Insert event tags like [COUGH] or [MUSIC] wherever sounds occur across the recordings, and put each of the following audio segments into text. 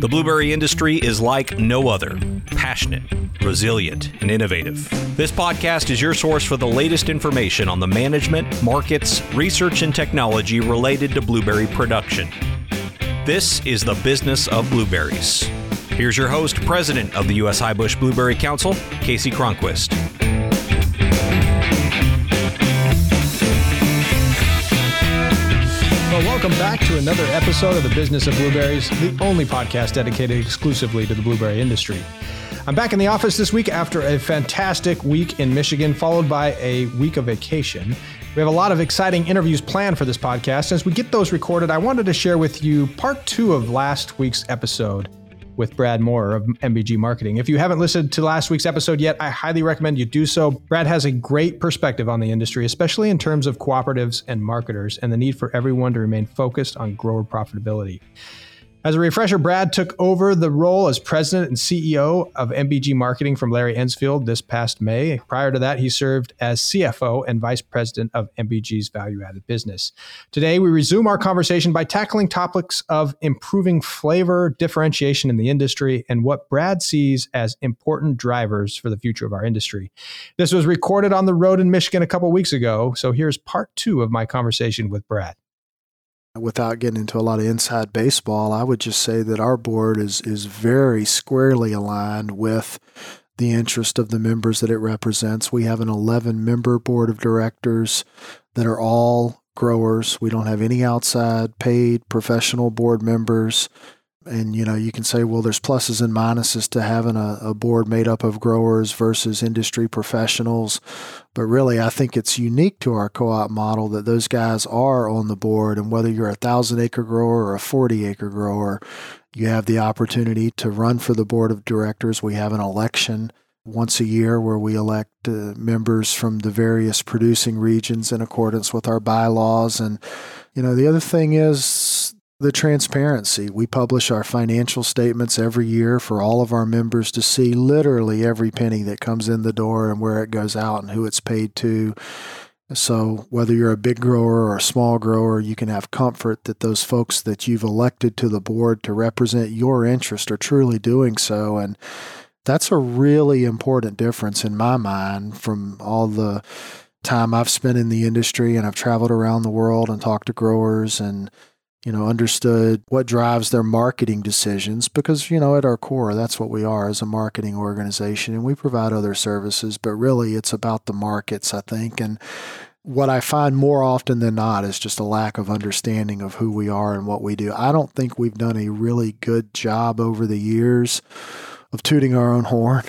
The blueberry industry is like no other passionate, resilient, and innovative. This podcast is your source for the latest information on the management, markets, research, and technology related to blueberry production. This is the business of blueberries. Here's your host, President of the U.S. Highbush Blueberry Council, Kasey Cronquist. Welcome back to another episode of the Business of Blueberries, the only podcast dedicated exclusively to the blueberry industry. I'm back in the office this week after a fantastic week in Michigan, followed by a week of vacation. We have a lot of exciting interviews planned for this podcast. As we get those recorded, I wanted to share with you part two of last week's episode with Brad Moorer of MBG Marketing. If you haven't listened to last week's episode yet, I highly recommend you do so. Brad has a great perspective on the industry, especially in terms of cooperatives and marketers and the need for everyone to remain focused on grower profitability. As a refresher, Brad took over the role as president and CEO of MBG Marketing from Larry Ensfield this past May. Prior to that, he served as CFO and vice president of MBG's value added business. Today, we resume our conversation by tackling topics of improving flavor, differentiation in the industry, and what Brad sees as important drivers for the future of our industry. This was recorded on the road in Michigan a couple weeks ago, so here's part two of my conversation with Brad without getting into a lot of inside baseball, I would just say that our board is is very squarely aligned with the interest of the members that it represents. We have an 11 member board of directors that are all growers. We don't have any outside paid professional board members and you know you can say well there's pluses and minuses to having a, a, board made up of growers versus industry professionals. But really i think it's unique to our co-op model that those guys are on the board. And whether you're a thousand acre grower or a 40 acre grower you have the opportunity to run for the board of directors. We have an election once a year where we elect uh, members from the various producing regions in accordance with our bylaws. And you know the other thing is the transparency. We publish our financial statements every year for all of our members to see literally every penny that comes in the door and where it goes out and who it's paid to. So, whether you're a big grower or a small grower, you can have comfort that those folks that you've elected to the board to represent your interest are truly doing so. And that's a really important difference in my mind from all the time I've spent in the industry and I've traveled around the world and talked to growers and you know, understood what drives their marketing decisions because, you know, at our core, that's what we are as a marketing organization. And we provide other services, but really it's about the markets, I think. And what I find more often than not is just a lack of understanding of who we are and what we do. I don't think we've done a really good job over the years of tooting our own horn.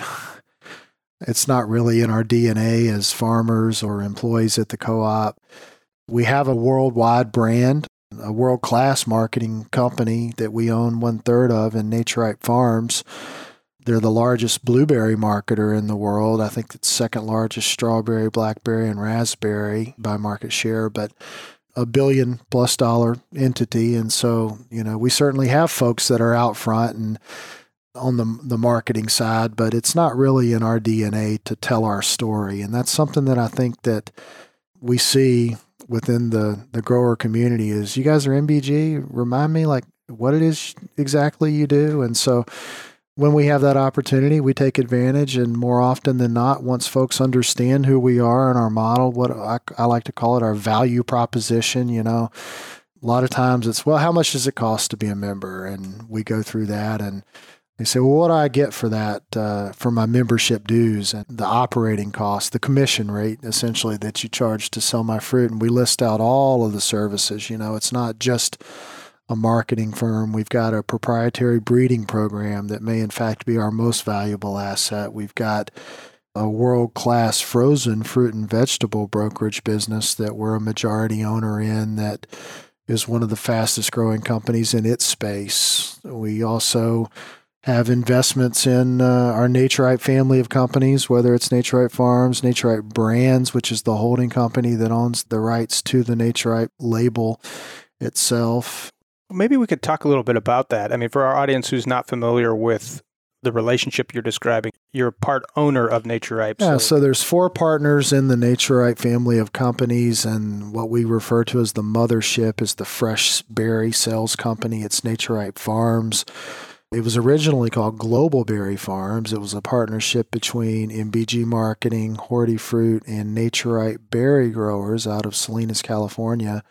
[LAUGHS] it's not really in our DNA as farmers or employees at the co op. We have a worldwide brand a world class marketing company that we own one third of in Naturipe Farms. They're the largest blueberry marketer in the world. I think it's second largest strawberry, blackberry, and raspberry by market share, but a billion plus dollar entity. And so, you know, we certainly have folks that are out front and on the the marketing side, but it's not really in our DNA to tell our story. And that's something that I think that we see within the the grower community is you guys are MBG. Remind me like what it is exactly you do, and so when we have that opportunity, we take advantage. And more often than not, once folks understand who we are and our model, what I, I like to call it our value proposition, you know, a lot of times it's well, how much does it cost to be a member, and we go through that and they say, well, what do I get for that, uh, for my membership dues and the operating costs, the commission rate, essentially, that you charge to sell my fruit? And we list out all of the services. You know, it's not just a marketing firm. We've got a proprietary breeding program that may, in fact, be our most valuable asset. We've got a world class frozen fruit and vegetable brokerage business that we're a majority owner in that is one of the fastest growing companies in its space. We also have investments in uh, our Naturipe family of companies, whether it's Naturipe Farms, Naturipe Brands, which is the holding company that owns the rights to the Naturipe label itself. Maybe we could talk a little bit about that. I mean, for our audience who's not familiar with the relationship you're describing, you're part owner of Naturipe. Yeah, so. so there's four partners in the Naturipe family of companies, and what we refer to as the mothership is the Fresh Berry Sales Company. It's Naturipe Farms. It was originally called Global Berry Farms. It was a partnership between MBG Marketing, Hortifruit, and Naturipe Berry Growers out of Salinas, California.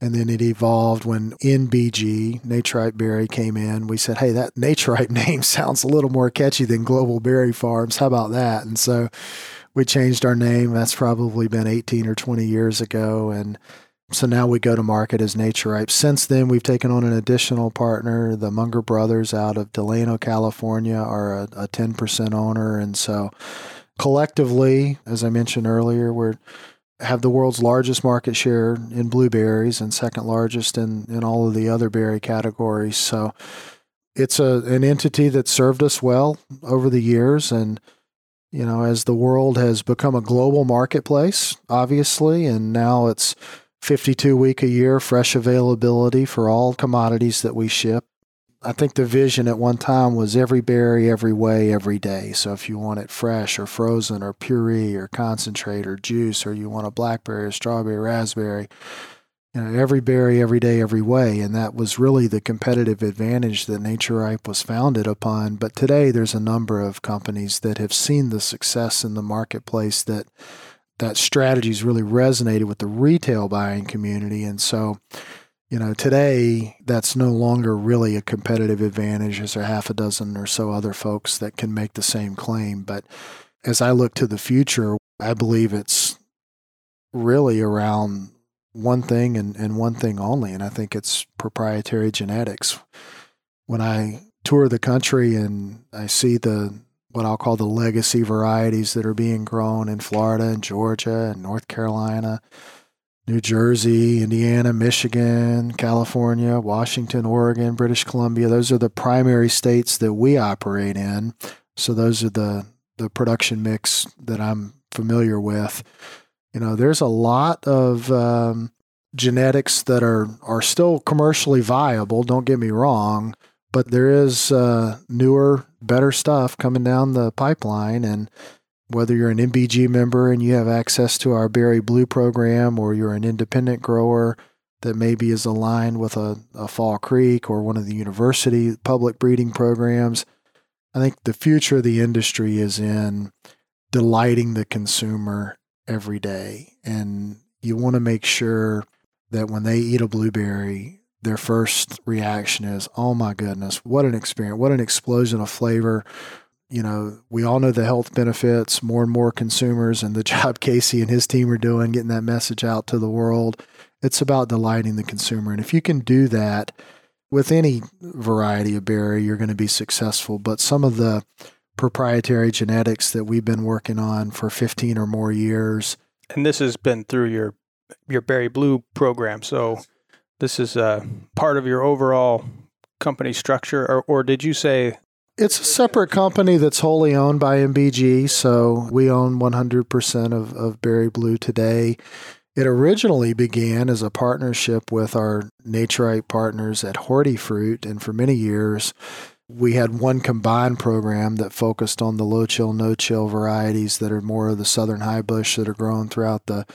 And then it evolved when NBG, Naturipe Berry, came in. We said, hey, that Naturipe [LAUGHS] name sounds a little more catchy than Global Berry Farms. How about that? And so we changed our name. That's probably been 18 or 20 years ago. And so now we go to market as Naturipe. Since then, we've taken on an additional partner. The Munger Brothers out of Delano, California, are a, a 10% owner. And so collectively, as I mentioned earlier, we're have the world's largest market share in blueberries and second largest in, in all of the other berry categories. So it's a an entity that served us well over the years and you know as the world has become a global marketplace obviously and now it's 52 week a year fresh availability for all commodities that we ship. I think the vision at one time was every berry, every way, every day. So if you want it fresh or frozen or puree or concentrate or juice, or you want a blackberry or strawberry, raspberry, you know, every berry, every day, every way. And that was really the competitive advantage that Naturipe was founded upon. But today there's a number of companies that have seen the success in the marketplace that that strategy's really resonated with the retail buying community. And so, you know, today that's no longer really a competitive advantage. There's a half a dozen or so other folks that can make the same claim. But as I look to the future, I believe it's really around one thing and, and one thing only. And I think it's proprietary genetics. When I tour the country and I see the what I'll call the legacy varieties that are being grown in Florida and Georgia and North Carolina, New Jersey, Indiana, Michigan, California, Washington, Oregon, British Columbia. Those are the primary states that we operate in. So those are the the production mix that I'm familiar with. You know, there's a lot of um, genetics that are are still commercially viable. Don't get me wrong, but there is uh, newer, better stuff coming down the pipeline. And whether you're an MBG member and you have access to our Berry Blue program, or you're an independent grower that maybe is aligned with a, a Fall Creek or one of the university public breeding programs, I think the future of the industry is in delighting the consumer every day. And you want to make sure that when they eat a blueberry, their first reaction is, oh my goodness, what an experience, what an explosion of flavor. You know, we all know the health benefits, more and more consumers, and the [LAUGHS] job Kasey and his team are doing, getting that message out to the world. It's about delighting the consumer. And if you can do that with any variety of berry, you're going to be successful. But some of the proprietary genetics that we've been working on for 15 or more years. And this has been through your your Berry Blue program. So this is a part of your overall company structure, or, or did you say it's a separate company that's wholly owned by MBG. So we own 100% of, of Berry Blue today. It originally began as a partnership with our Naturipe partners at Hortifruit. And for many years, we had one combined program that focused on the low chill, no chill varieties that are more of the southern high bush that are grown throughout the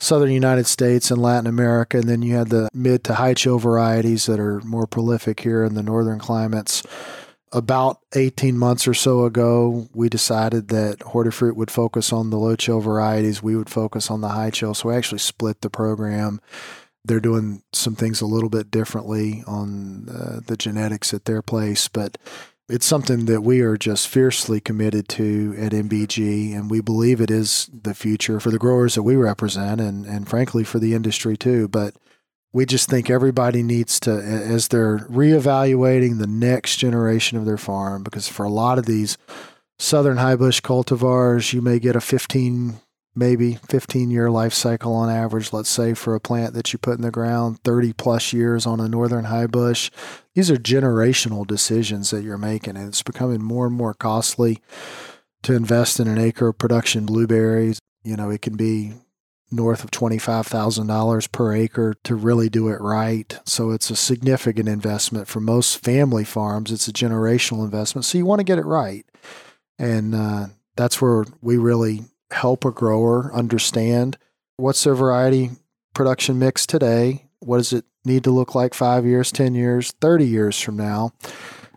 southern United States and Latin America. And then you had the mid to high chill varieties that are more prolific here in the northern climates. About 18 months or so ago, we decided that Hortifruit would focus on the low chill varieties. We would focus on the high chill. So we actually split the program. They're doing some things a little bit differently on uh, the genetics at their place, but it's something that we are just fiercely committed to at MBG, and we believe it is the future for the growers that we represent, and and frankly for the industry too. But we just think everybody needs to, as they're reevaluating the next generation of their farm, because for a lot of these southern high bush cultivars, you may get a 15 maybe 15 year life cycle on average, let's say for a plant that you put in the ground, 30 plus years on a northern high bush. These are generational decisions that you're making, and it's becoming more and more costly to invest in an acre of production blueberries. You know, it can be north of $25,000 per acre to really do it right. So it's a significant investment for most family farms. It's a generational investment. So you want to get it right. And uh, that's where we really help a grower understand what's their variety production mix today? What does it need to look like five years, 10 years, 30 years from now?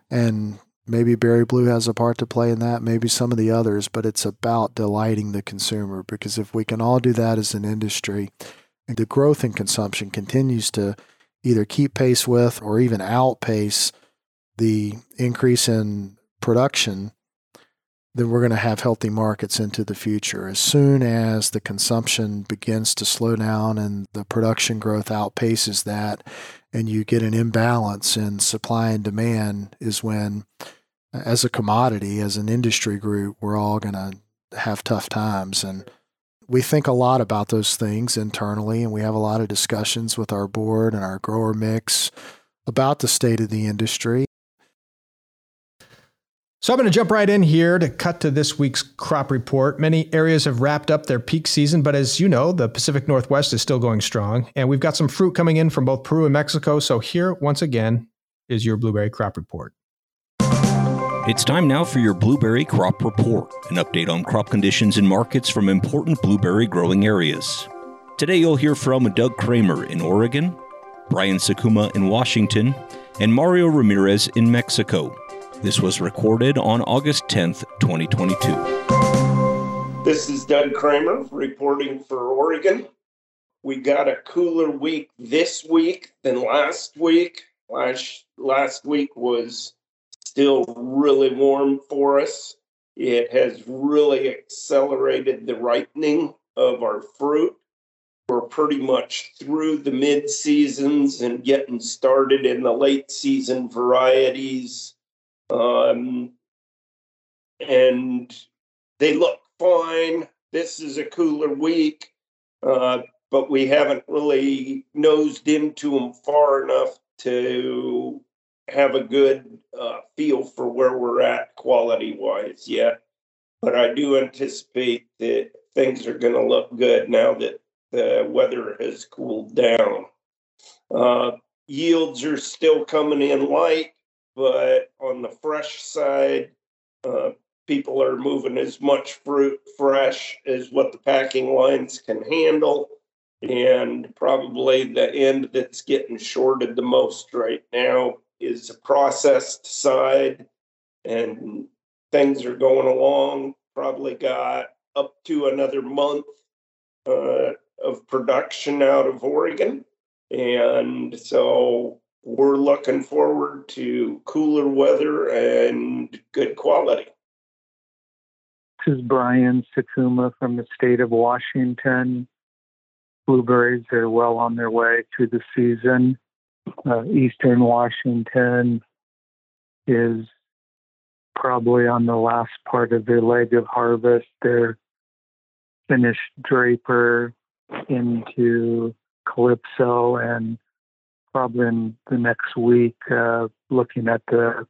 And maybe Berry Blue has a part to play in that, maybe some of the others, but it's about delighting the consumer because if we can all do that as an industry, the growth in consumption continues to either keep pace with or even outpace the increase in production, then we're going to have healthy markets into the future. As soon as the consumption begins to slow down and the production growth outpaces that, and you get an imbalance in supply and demand, is when, as a commodity, as an industry group, we're all going to have tough times. And we think a lot about those things internally, and we have a lot of discussions with our board and our grower mix about the state of the industry. So I'm going to jump right in here to cut to this week's crop report. Many areas have wrapped up their peak season, but as you know, the Pacific Northwest is still going strong, and we've got some fruit coming in from both Peru and Mexico. So here, once again, is your blueberry crop report. It's time now for your blueberry crop report, an update on crop conditions and markets from important blueberry growing areas. Today you'll hear from Doug Kramer in Oregon, Brian Sakuma in Washington, and Mario Ramirez in Mexico. This was recorded on August 10th, 2022. This is Doug Kramer reporting for Oregon. We got a cooler week this week than last week. Last, last week was still really warm for us. It has really accelerated the ripening of our fruit. We're pretty much through the mid seasons and getting started in the late season varieties um, and they look fine. This is a cooler week, uh, but we haven't really nosed into them far enough to have a good uh, feel for where we're at quality wise yet. But I do anticipate that things are going to look good now that the weather has cooled down. Uh, yields are still coming in light but on the fresh side, uh, people are moving as much fruit fresh as what the packing lines can handle. And probably the end that's getting shorted the most right now is the processed side. And things are going along. Probably got up to another month uh, of production out of Oregon. And so we're looking forward to cooler weather and good quality. This is Brian Sakuma from the state of Washington. Blueberries are well on their way through the season. Uh, Eastern Washington is probably on the last part of their leg of harvest. They're finished Draper into Calypso and probably in the next week, uh, looking at the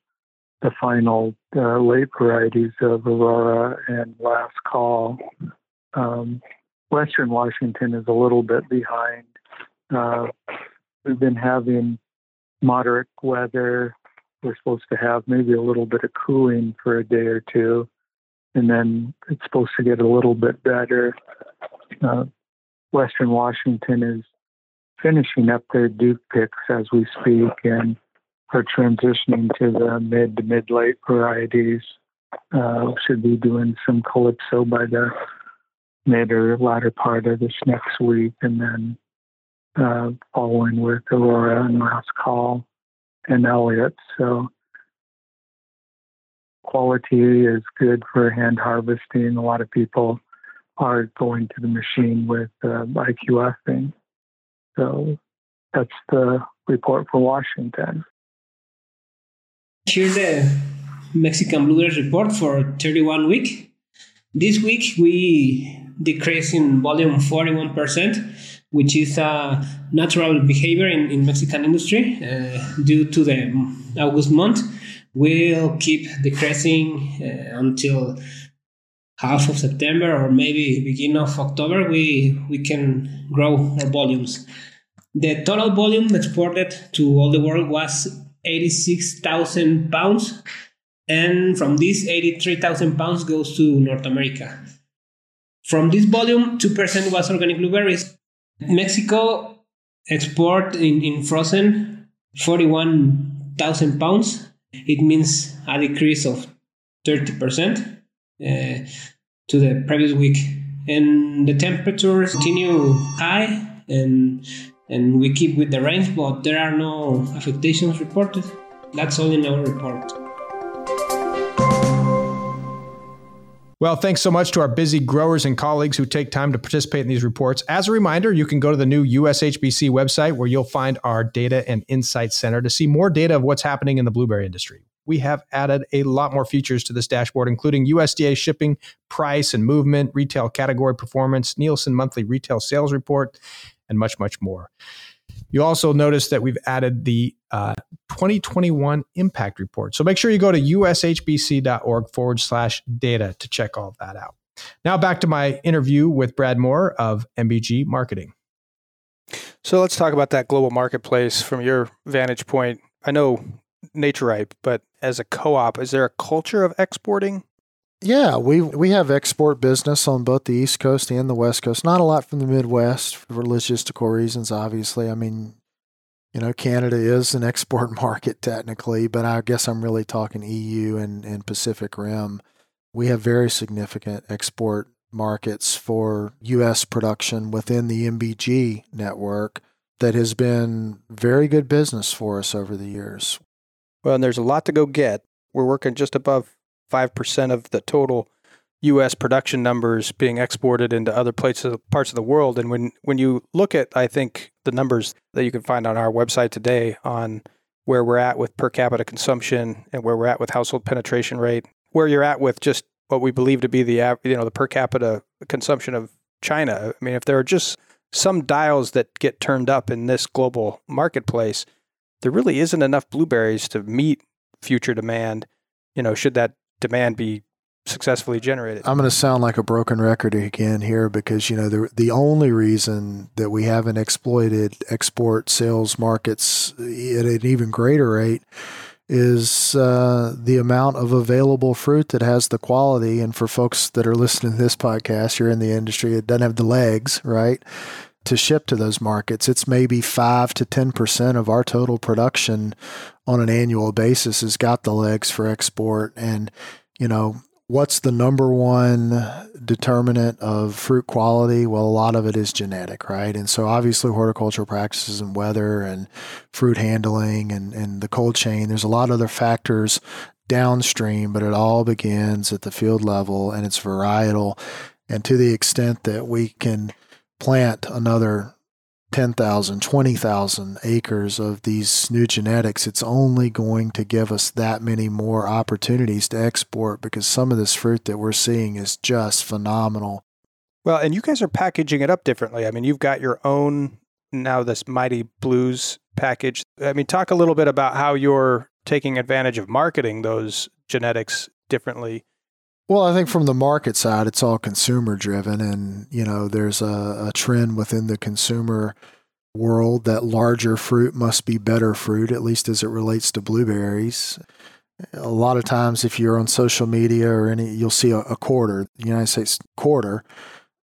the final uh, late varieties of Aurora and Last Call. Um, Western Washington is a little bit behind. Uh, we've been having moderate weather. We're supposed to have maybe a little bit of cooling for a day or two, and then it's supposed to get a little bit better. Uh, Western Washington is finishing up their Duke picks as we speak and are transitioning to the mid to mid late varieties. Uh, should be doing some Calypso by the mid or latter part of this next week, and then uh, following with Aurora and Last Call and Elliott. So quality is good for hand harvesting. A lot of people are going to the machine with uh, IQFing. So that's the report for Washington. Here's the Mexican blueberry report for 31 week. This week we decrease in volume 41%, which is a natural behavior in, in Mexican industry uh, due to the August month. We'll keep decreasing uh, until half of September or maybe beginning of October, we we can grow our volumes. The total volume exported to all the world was 86,000 pounds, and from this, 83,000 pounds goes to North America. From this volume, 2% was organic blueberries. Mexico export in, in frozen 41,000 pounds. It means a decrease of 30% uh, to the previous week. And the temperatures continue high and and we keep with the range, but there are no affectations reported. That's all in our report. Well, thanks so much to our busy growers and colleagues who take time to participate in these reports. As a reminder, you can go to the new USHBC website where you'll find our Data and Insights Center to see more data of what's happening in the blueberry industry. We have added a lot more features to this dashboard, including USDA shipping, price and movement, retail category performance, Nielsen monthly retail sales report, and much, much more. You also notice that we've added the uh, 2021 impact report. So make sure you go to ushbc.org forward slash data to check all that out. Now back to my interview with Brad Moorer of MBG Marketing. So let's talk about that global marketplace from your vantage point. I know Naturipe, but as a co-op, is there a culture of exporting? Yeah, we we have export business on both the East Coast and the West Coast. Not a lot from the Midwest for logistical reasons, obviously. I mean, you know, Canada is an [LAUGHS] export market technically, but I guess I'm really talking EU and, and Pacific Rim. We have very significant export markets for U.S. production within the MBG network that has been very good business for us over the years. Well, and there's a lot to go get. We're working just above 5% of the total U.S. production numbers being exported into other places, parts of the world. And when, when you look at, I think, the numbers that you can find on our website today on where we're at with per capita consumption and where we're at with household penetration rate, where you're at with just what we believe to be the you know the per capita consumption of China. I mean, if there are just some dials that get turned up in this global marketplace, there really isn't enough blueberries to meet future demand. You know, should that demand be successfully generated. I'm going to sound like a broken record again here because you know the the only reason that we haven't exploited export sales markets at an even greater rate is uh, the amount of available fruit that has the quality. And for folks that are listening to this podcast, you're in the industry, it doesn't have the legs, right? To ship to those markets, it's maybe five to 10% of our total production on an annual basis has got the legs for export. And, you know, what's the number one determinant of fruit quality? Well, a lot of it is genetic, right? And so obviously horticultural practices and weather and fruit handling and, and the cold chain, there's a lot of other factors downstream, but it all begins at the field level and it's varietal. And to the extent that we can plant another 10,000, 20,000 acres of these new genetics, it's only going to give us that many more opportunities to export because some of this fruit that we're seeing is just phenomenal. Well, and you guys are packaging it up differently. I mean, you've got your own now this Mighty Blues package. I mean, talk a little bit about how you're taking advantage of marketing those genetics differently well, I think from the market side, it's all consumer driven. And, you know, there's a, a, trend within the consumer world that larger fruit must be better fruit, at least as it relates to blueberries. A lot of times, if you're on social media or any, you'll see a, a quarter, the United States quarter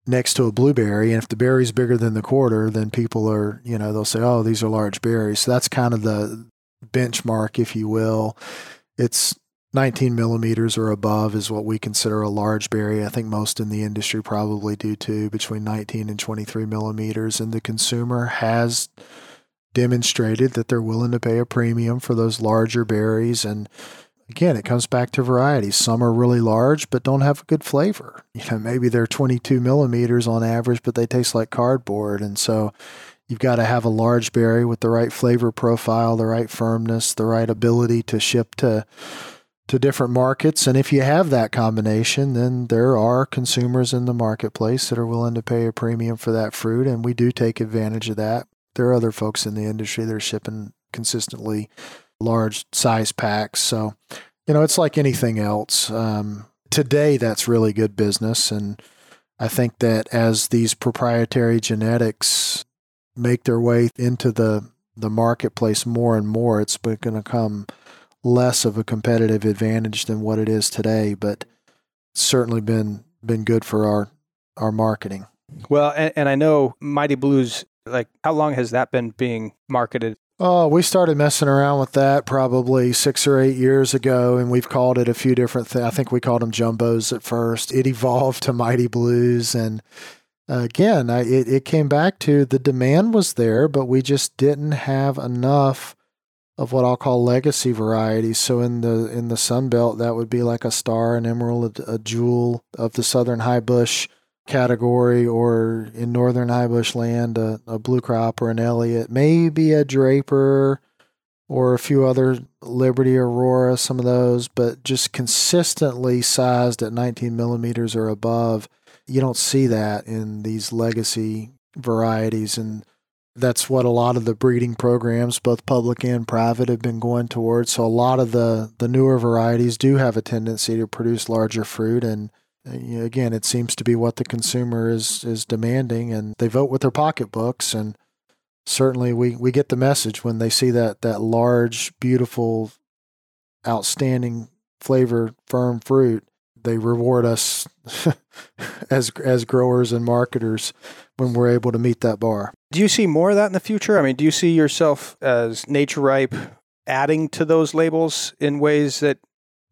next to a blueberry. And if the berry's bigger than the quarter, then people are, you know, they'll say, oh, these are large berries. So that's kind of the benchmark, if you will. It's 19 millimeters or above is what we consider a large berry. I think most in the industry probably do too, between 19 and 23 millimeters. And the consumer has demonstrated that they're willing to pay a premium for those larger berries. And again, it comes back to variety. Some are really large but don't have a good flavor. You know, maybe they're 22 millimeters on average, but they taste like cardboard. And so you've got to have a large berry with the right flavor profile, the right firmness, the right ability to ship to to different markets. And if you have that combination, then there are consumers in the marketplace that are willing to pay a premium for that fruit. And we do take advantage of that. There are other folks in the industry that are shipping consistently large size packs. So, you know, it's like anything else. Um, today that's really good business. And I think that as these proprietary genetics make their way into the, the marketplace more and more, it's going to come less of a competitive advantage than what it is today. But certainly been been good for our our marketing. Well, and, and I know Mighty Blues. Like, how long has that been being marketed? Oh, we started messing around with that probably six or eight years ago, and we've called it a few different things. I think we called them jumbos at first. It evolved to Mighty Blues, and again, I, it, it came back to the demand was there, but we just didn't have enough of what I'll call legacy varieties. So in the in the Sun Belt, that would be like a star, an emerald, a, a jewel of the southern high bush category, or in northern high bush land, a, a Bluecrop or an Elliott, maybe a Draper or a few other Liberty Aurora, some of those, but just consistently sized at 19 millimeters or above. You don't see that in these legacy varieties. And that's what a lot of the breeding programs, both public and private, have been going towards. So a lot of the the newer varieties do have a tendency to produce larger fruit, and again, it seems to be what the consumer is is demanding, and they vote with their pocketbooks. And certainly, we we get the message when they see that that large, beautiful, outstanding flavor, firm fruit. They reward us [LAUGHS] as as growers and marketers when we're able to meet that bar. Do you see more of that in the future? I mean, do you see yourself as Naturipe adding to those labels in ways that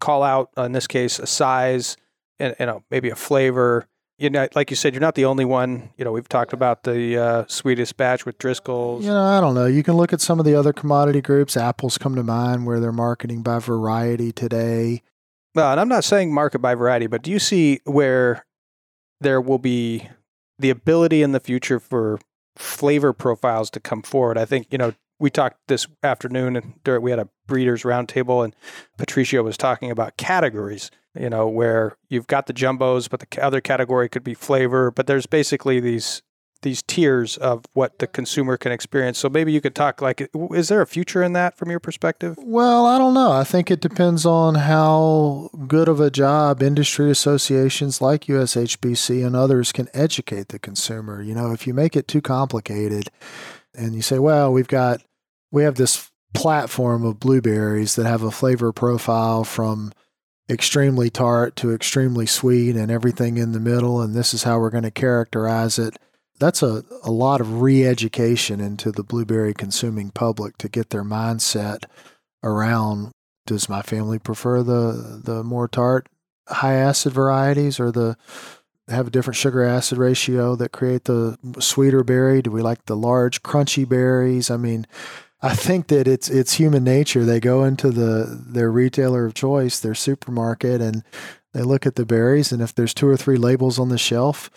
call out, uh, in this case, a size and you know maybe a flavor? You know, like you said, you're not the only one. You know, we've talked about the uh, sweetest batch with Driscoll's. You know, I don't know. You can look at some of the other commodity groups. Apples come to mind where they're marketing by variety today. Well, and I'm not saying market by variety, but do you see where there will be the ability in the future for flavor profiles to come forward. I think, you know, we talked this afternoon and we had a breeders roundtable and Patricio was talking about categories, you know, where you've got the jumbos, but the other category could be flavor, but there's basically these these tiers of what the consumer can experience. So maybe you could talk like is there a future in that from your perspective? Well, I don't know. I think it depends on how good of a job industry associations like USHBC and others can educate the consumer. You know, if you make it too complicated and you say, "Well, we've got we have this platform of blueberries that have a flavor profile from extremely tart to extremely sweet and everything in the middle and this is how we're going to characterize it." That's a, a lot of re-education into the blueberry consuming public to get their mindset around does my family prefer the the more tart high acid varieties or the have a different sugar acid ratio that create the sweeter berry? Do we like the large crunchy berries? I mean i think that it's it's human nature. They go into the their retailer of choice their supermarket and they look at the berries and if there's two or three labels on the shelf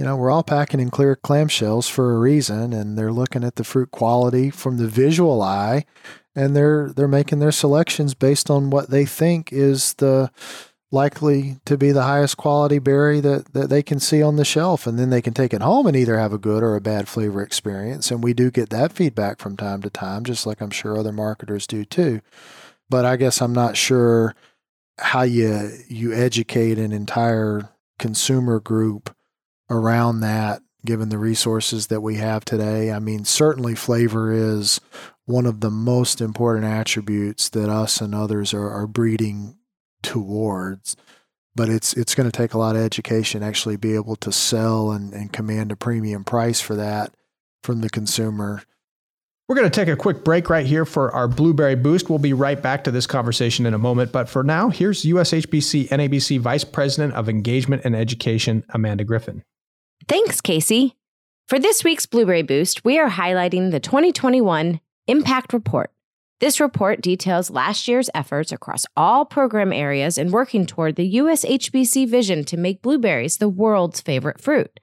you know, we're all packing in clear clamshells for a reason, and they're looking at the fruit quality from the visual eye, and they're they're making their selections based on what they think is the likely to be the highest quality berry that, that they can see on the shelf. And then they can take it home and either have a good or a bad flavor experience. And we do get that feedback from time to time just like i'm sure other marketers do too. But i guess i'm not sure how you you educate an entire consumer group around that given the resources that we have today. I mean, certainly flavor is one of the most important attributes that us and others are, are breeding towards. But it's it's going to take a lot of education actually be able to sell and, and command a premium price for that from the consumer. We're going to take a quick break right here for our Blueberry Boost. We'll be right back to this conversation in a moment. But for now, here's USHBC NABC Vice President of Engagement and Education, Amanda Griffin. Thanks, Kasey. For this week's Blueberry Boost, we are highlighting the 2021 Impact Report. This report details last year's efforts across all program areas in working toward the USHBC vision to make blueberries the world's favorite fruit.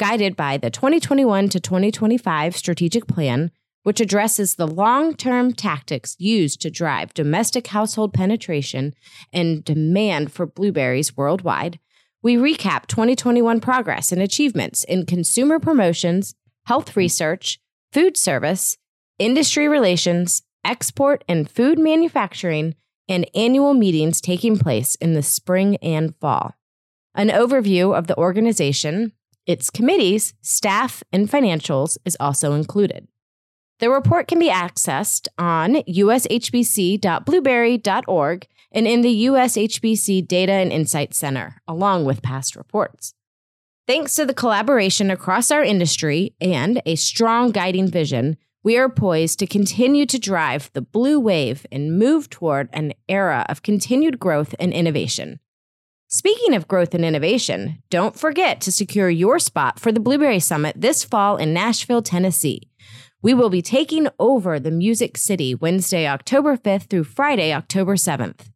Guided by the 2021 to 2025 strategic plan, which addresses the long term tactics used to drive domestic household penetration and demand for blueberries worldwide, we recap 2021 progress and achievements in consumer promotions, health research, food service, industry relations, export and food manufacturing, and annual meetings taking place in the spring and fall. An overview of the organization, its committees, staff, and financials is also included. The report can be accessed on ushbc.blueberry.org and in the USHBC Data and Insight Center, along with past reports. Thanks to the collaboration across our industry and a strong guiding vision, we are poised to continue to drive the blue wave and move toward an era of continued growth and innovation. Speaking of growth and innovation, don't forget to secure your spot for the Blueberry Summit this fall in Nashville, Tennessee. We will be taking over the Music City Wednesday, October 5th through Friday, October 7th.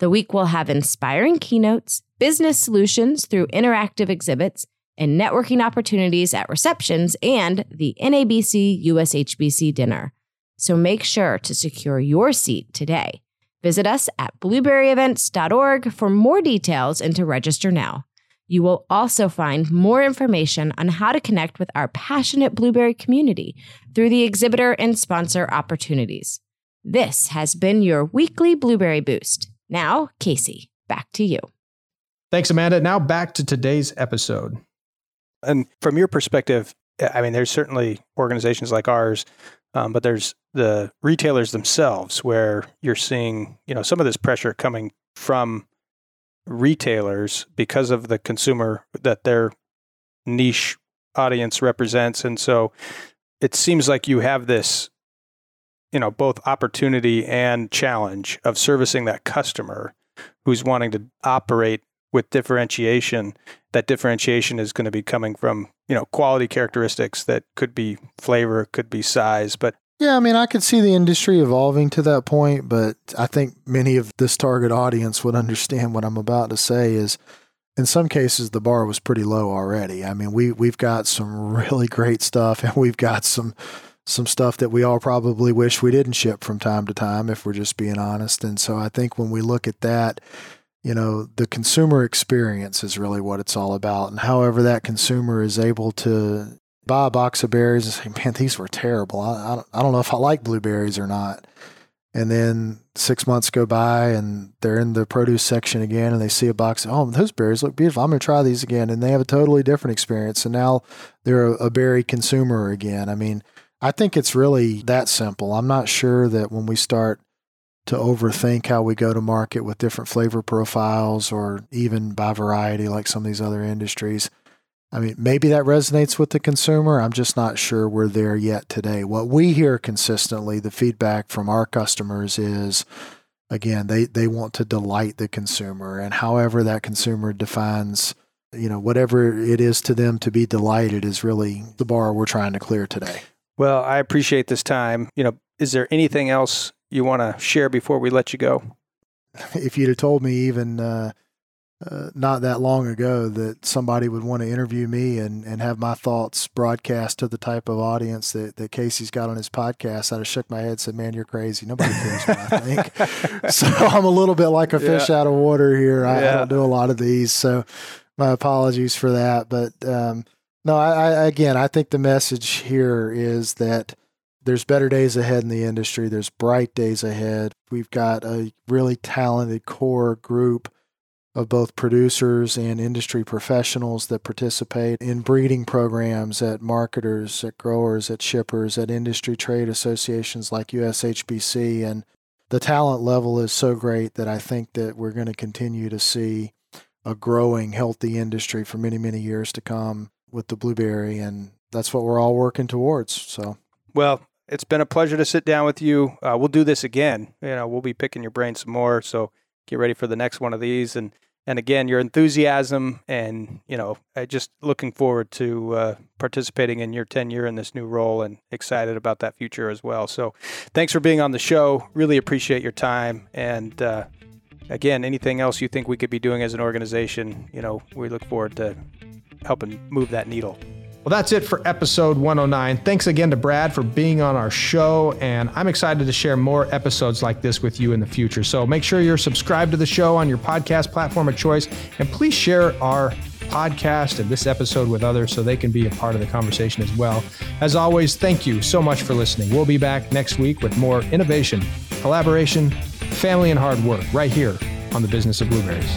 The week will have inspiring keynotes, business solutions through interactive exhibits, and networking opportunities at receptions and the NABC USHBC dinner. So make sure to secure your seat today. Visit us at blueberryevents.org for more details and to register now. You will also find more information on how to connect with our passionate blueberry community through the exhibitor and sponsor opportunities. This has been your weekly Blueberry Boost. Now, Kasey, back to you. Thanks, Amanda. Now back to today's episode. And from your perspective, I mean, there's certainly organizations like ours, um, but there's the retailers themselves where you're seeing, you know, some of this pressure coming from retailers because of the consumer that their niche audience represents. And so it seems like you have this, you know, both opportunity and challenge of servicing that customer who's wanting to operate with differentiation, that differentiation is going to be coming from, you know, quality characteristics that could be flavor, could be size, but yeah, I mean, I could see the industry evolving to that point, but I think many of this target audience would understand what I'm about to say is in some cases the bar was pretty low already. I mean, we we've got some [LAUGHS] really great stuff and we've got some some stuff that we all probably wish we didn't ship from time to time if we're just being honest. And so I think when we look at that, you know, the consumer experience is really what it's all about. And however that consumer is able to buy a box of berries and say, man, these were terrible. I, I, don't, I don't know if I like blueberries or not. And then six months go by and they're in the produce section again and they see a box. Oh, those berries look beautiful. I'm going to try these again. And they have a totally different experience. And now they're a, a berry consumer again. I mean, I think it's really that simple. I'm not sure that when we start to overthink how we go to market with different flavor profiles or even by variety like some of these other industries. I mean, maybe that resonates with the consumer. I'm just not sure we're there yet today. What we hear consistently, the feedback from our customers is again, they, they want to delight the consumer. And however that consumer defines, you know, whatever it is to them to be delighted is really the bar we're trying to clear today. Well, I appreciate this time. You know, is there anything else you want to share before we let you go? [LAUGHS] If you'd have told me even uh, uh, not that long ago that somebody would want to interview me and, and have my thoughts broadcast to the type of audience that, that Kasey's got on his podcast, I'd have shook my head and said, Man, you're crazy. Nobody cares what I think. [LAUGHS] so I'm a little bit like a fish yeah. out of water here. I, yeah. I, don't do a lot of these. So my apologies for that. But um, no, I, I, again, I think the message here is that there's better days ahead in the industry. There's bright days ahead. We've got a really talented core group of both producers and industry professionals that participate in breeding programs at marketers, at growers, at shippers, at industry trade associations like USHBC. And the talent level is so great that I think that we're going to continue to see a growing, healthy industry for many, many years to come with the blueberry. And that's what we're all working towards. So, well, it's been a pleasure to sit down with you. Uh, we'll do this again. You know, we'll be picking your brain some more. So get ready for the next one of these. And and again, your enthusiasm and you know, just looking forward to uh, participating in your tenure in this new role and excited about that future as well. So, thanks for being on the show. Really appreciate your time. And uh, again, anything else you think we could be doing as an organization, you know, we look forward to helping move that needle. Well, that's it for episode 109. Thanks again to Brad for being on our show, and I'm excited to share more episodes like this with you in the future. So make sure you're subscribed to the show on your podcast platform of choice, and please share our podcast and this episode with others so they can be a part of the conversation as well. As always, thank you so much for listening. We'll be back next week with more innovation, collaboration, family and hard work right here on the business of blueberries.